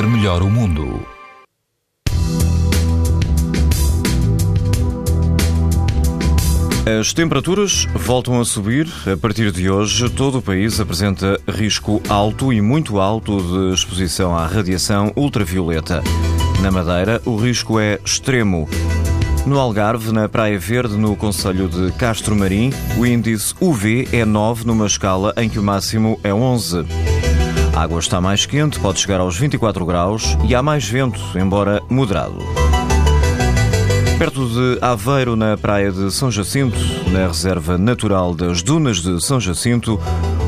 melhor o mundo. As temperaturas voltam a subir. A partir de hoje, todo o país apresenta risco alto e muito alto de exposição à radiação ultravioleta. Na Madeira, o risco é extremo. No Algarve, na Praia Verde, no Conselho de Castro Marim, o índice UV é 9 numa escala em que o máximo é 11. A água está mais quente, pode chegar aos 24 graus e há mais vento, embora moderado. Perto de Aveiro, na praia de São Jacinto, na reserva natural das Dunas de São Jacinto,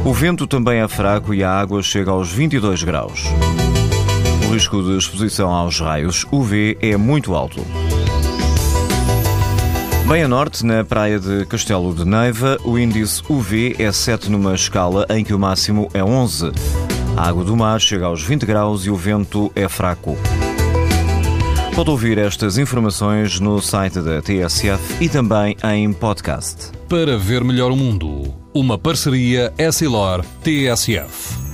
o vento também é fraco e a água chega aos 22 graus. O risco de exposição aos raios UV é muito alto. Bem a norte, na praia de Castelo de Neiva, o índice UV é 7 numa escala em que o máximo é 11. A água do mar chega aos 20 graus e o vento é fraco. Pode ouvir estas informações no site da TSF e também em podcast. Para ver melhor o mundo, uma parceria Essilor-TSF.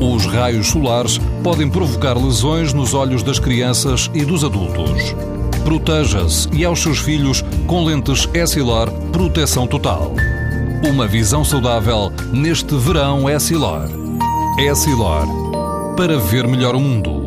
Os raios solares podem provocar lesões nos olhos das crianças e dos adultos. Proteja-se e aos seus filhos com lentes Essilor Proteção Total. Uma visão saudável neste verão Essilor. Essilor. Para ver melhor o mundo.